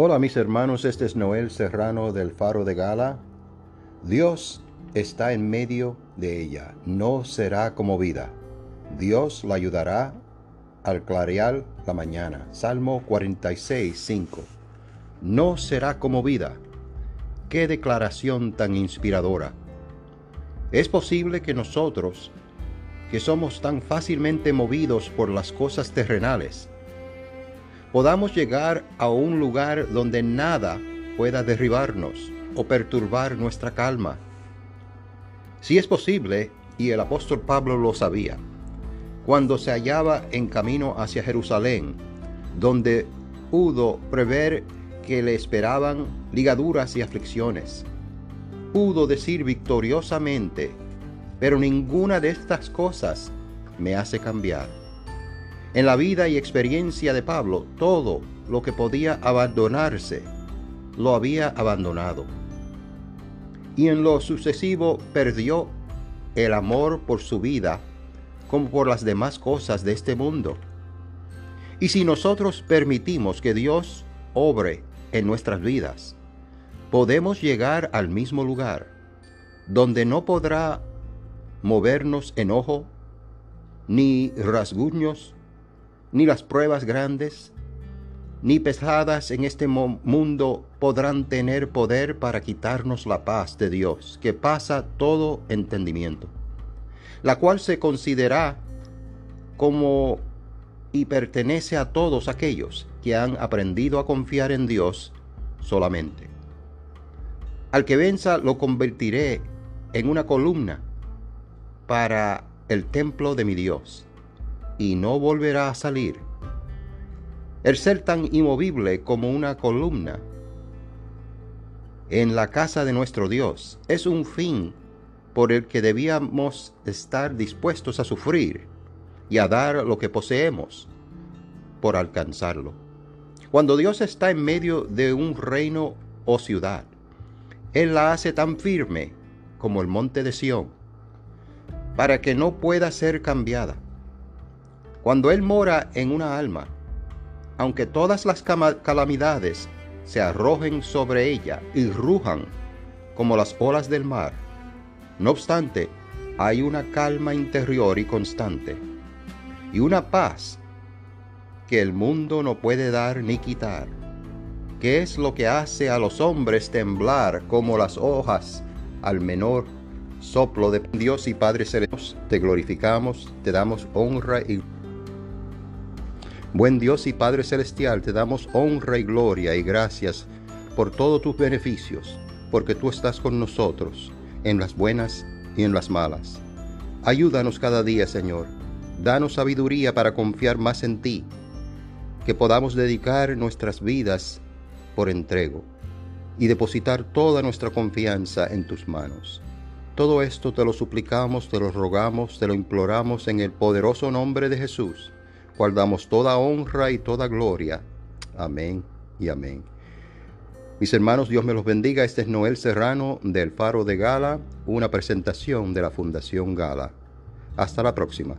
Hola mis hermanos, este es Noel Serrano del Faro de Gala. Dios está en medio de ella, no será como vida. Dios la ayudará al clarear la mañana. Salmo 46, 5. No será como vida. Qué declaración tan inspiradora. Es posible que nosotros, que somos tan fácilmente movidos por las cosas terrenales, podamos llegar a un lugar donde nada pueda derribarnos o perturbar nuestra calma. Si es posible, y el apóstol Pablo lo sabía, cuando se hallaba en camino hacia Jerusalén, donde pudo prever que le esperaban ligaduras y aflicciones. Pudo decir victoriosamente, pero ninguna de estas cosas me hace cambiar. En la vida y experiencia de Pablo, todo lo que podía abandonarse, lo había abandonado. Y en lo sucesivo perdió el amor por su vida como por las demás cosas de este mundo. Y si nosotros permitimos que Dios obre en nuestras vidas, podemos llegar al mismo lugar, donde no podrá movernos enojo, ni rasguños, ni las pruebas grandes, ni pesadas en este mundo podrán tener poder para quitarnos la paz de Dios, que pasa todo entendimiento, la cual se considera como y pertenece a todos aquellos que han aprendido a confiar en Dios solamente. Al que venza lo convertiré en una columna para el templo de mi Dios y no volverá a salir. El ser tan inmovible como una columna en la casa de nuestro Dios es un fin por el que debíamos estar dispuestos a sufrir y a dar lo que poseemos por alcanzarlo. Cuando Dios está en medio de un reino o ciudad, Él la hace tan firme como el monte de Sión, para que no pueda ser cambiada. Cuando Él mora en una alma, aunque todas las calamidades se arrojen sobre ella y rujan como las olas del mar, no obstante, hay una calma interior y constante, y una paz que el mundo no puede dar ni quitar, que es lo que hace a los hombres temblar como las hojas al menor soplo de Dios y Padre Celestial. Te glorificamos, te damos honra y Buen Dios y Padre Celestial, te damos honra y gloria y gracias por todos tus beneficios, porque tú estás con nosotros en las buenas y en las malas. Ayúdanos cada día, Señor. Danos sabiduría para confiar más en ti, que podamos dedicar nuestras vidas por entrego y depositar toda nuestra confianza en tus manos. Todo esto te lo suplicamos, te lo rogamos, te lo imploramos en el poderoso nombre de Jesús cual damos toda honra y toda gloria. Amén y amén. Mis hermanos, Dios me los bendiga. Este es Noel Serrano del Faro de Gala, una presentación de la Fundación Gala. Hasta la próxima.